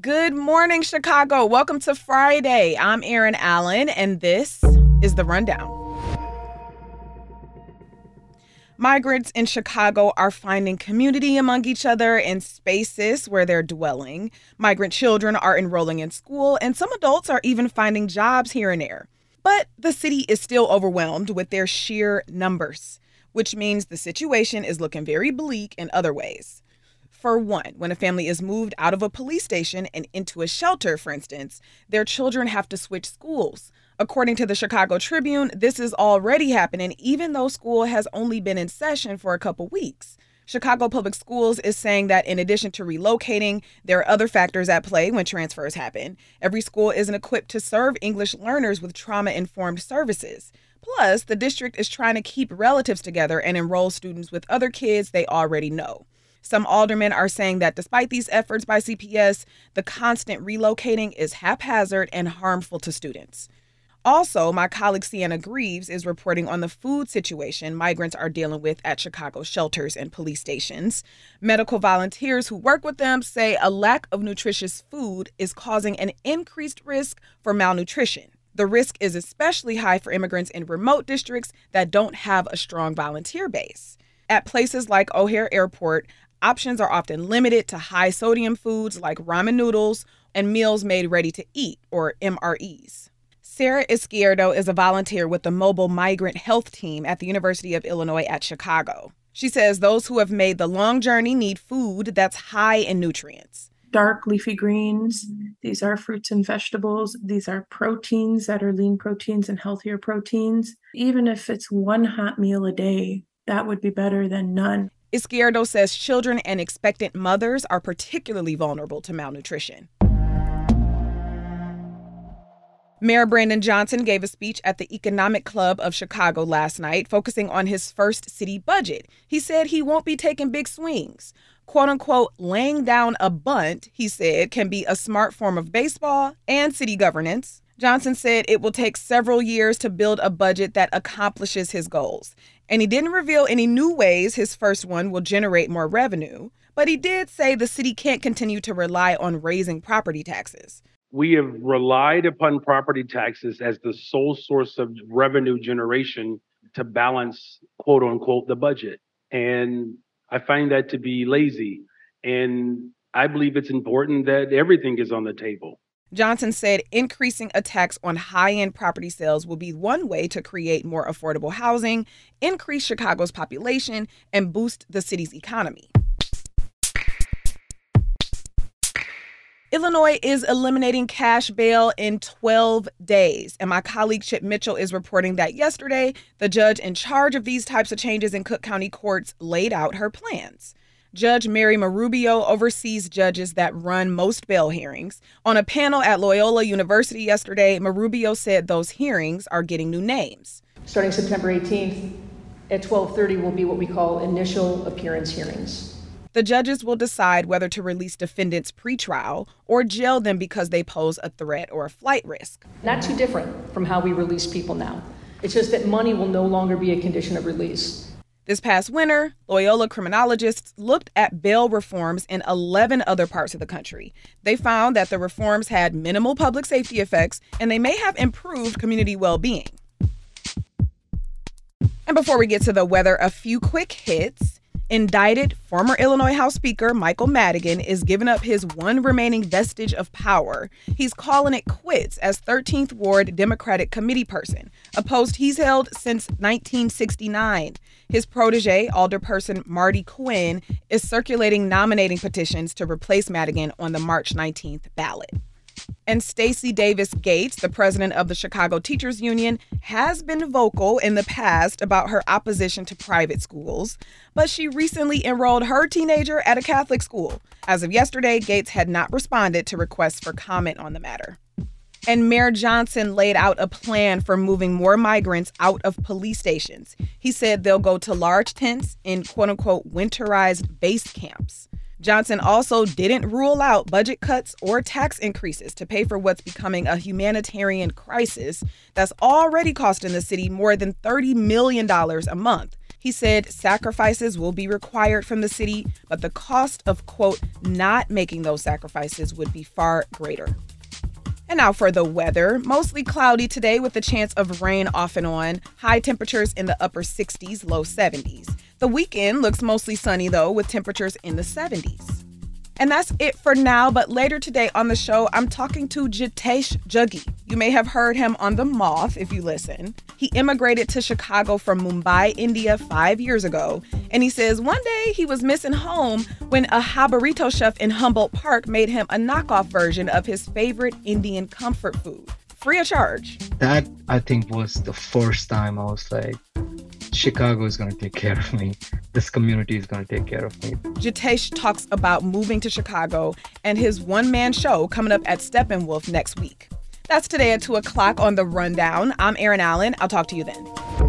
Good morning, Chicago. Welcome to Friday. I'm Erin Allen, and this is The Rundown. Migrants in Chicago are finding community among each other in spaces where they're dwelling. Migrant children are enrolling in school, and some adults are even finding jobs here and there. But the city is still overwhelmed with their sheer numbers, which means the situation is looking very bleak in other ways. For one, when a family is moved out of a police station and into a shelter, for instance, their children have to switch schools. According to the Chicago Tribune, this is already happening even though school has only been in session for a couple weeks. Chicago Public Schools is saying that in addition to relocating, there are other factors at play when transfers happen. Every school isn't equipped to serve English learners with trauma informed services. Plus, the district is trying to keep relatives together and enroll students with other kids they already know. Some aldermen are saying that despite these efforts by CPS, the constant relocating is haphazard and harmful to students. Also, my colleague Sienna Greaves is reporting on the food situation migrants are dealing with at Chicago shelters and police stations. Medical volunteers who work with them say a lack of nutritious food is causing an increased risk for malnutrition. The risk is especially high for immigrants in remote districts that don't have a strong volunteer base. At places like O'Hare Airport, Options are often limited to high sodium foods like ramen noodles and meals made ready to eat, or MREs. Sarah Izquierdo is a volunteer with the Mobile Migrant Health Team at the University of Illinois at Chicago. She says those who have made the long journey need food that's high in nutrients. Dark leafy greens, these are fruits and vegetables. These are proteins that are lean proteins and healthier proteins. Even if it's one hot meal a day, that would be better than none. Izquierdo says children and expectant mothers are particularly vulnerable to malnutrition. Mayor Brandon Johnson gave a speech at the Economic Club of Chicago last night, focusing on his first city budget. He said he won't be taking big swings. Quote unquote, laying down a bunt, he said, can be a smart form of baseball and city governance. Johnson said it will take several years to build a budget that accomplishes his goals. And he didn't reveal any new ways his first one will generate more revenue, but he did say the city can't continue to rely on raising property taxes. We have relied upon property taxes as the sole source of revenue generation to balance, quote unquote, the budget. And I find that to be lazy. And I believe it's important that everything is on the table. Johnson said increasing a tax on high end property sales will be one way to create more affordable housing, increase Chicago's population, and boost the city's economy. Illinois is eliminating cash bail in 12 days. And my colleague Chip Mitchell is reporting that yesterday, the judge in charge of these types of changes in Cook County courts laid out her plans. Judge Mary Marubio oversees judges that run most bail hearings. On a panel at Loyola University yesterday, Marubio said those hearings are getting new names. Starting September 18th at 12:30 will be what we call initial appearance hearings. The judges will decide whether to release defendants pretrial or jail them because they pose a threat or a flight risk. Not too different from how we release people now. It's just that money will no longer be a condition of release. This past winter, Loyola criminologists looked at bail reforms in 11 other parts of the country. They found that the reforms had minimal public safety effects and they may have improved community well being. And before we get to the weather, a few quick hits. Indicted former Illinois House Speaker Michael Madigan is giving up his one remaining vestige of power. He's calling it quits as 13th Ward Democratic Committee person, a post he's held since 1969. His protege, Alderperson Marty Quinn, is circulating nominating petitions to replace Madigan on the March 19th ballot. And Stacy Davis Gates, the president of the Chicago Teachers Union, has been vocal in the past about her opposition to private schools, but she recently enrolled her teenager at a Catholic school. As of yesterday, Gates had not responded to requests for comment on the matter. And Mayor Johnson laid out a plan for moving more migrants out of police stations. He said they'll go to large tents in quote unquote winterized base camps. Johnson also didn't rule out budget cuts or tax increases to pay for what's becoming a humanitarian crisis that's already costing the city more than $30 million a month. He said sacrifices will be required from the city, but the cost of, quote, not making those sacrifices would be far greater. And now for the weather. Mostly cloudy today with a chance of rain off and on. High temperatures in the upper 60s, low 70s. The weekend looks mostly sunny, though, with temperatures in the 70s. And that's it for now, but later today on the show, I'm talking to Jitesh Juggi. You may have heard him on The Moth if you listen. He immigrated to Chicago from Mumbai, India five years ago, and he says one day he was missing home when a jibarito chef in Humboldt Park made him a knockoff version of his favorite Indian comfort food, free of charge. That, I think, was the first time I was like, Chicago is going to take care of me. This community is going to take care of me. Jitesh talks about moving to Chicago and his one man show coming up at Steppenwolf next week. That's today at 2 o'clock on The Rundown. I'm Erin Allen. I'll talk to you then.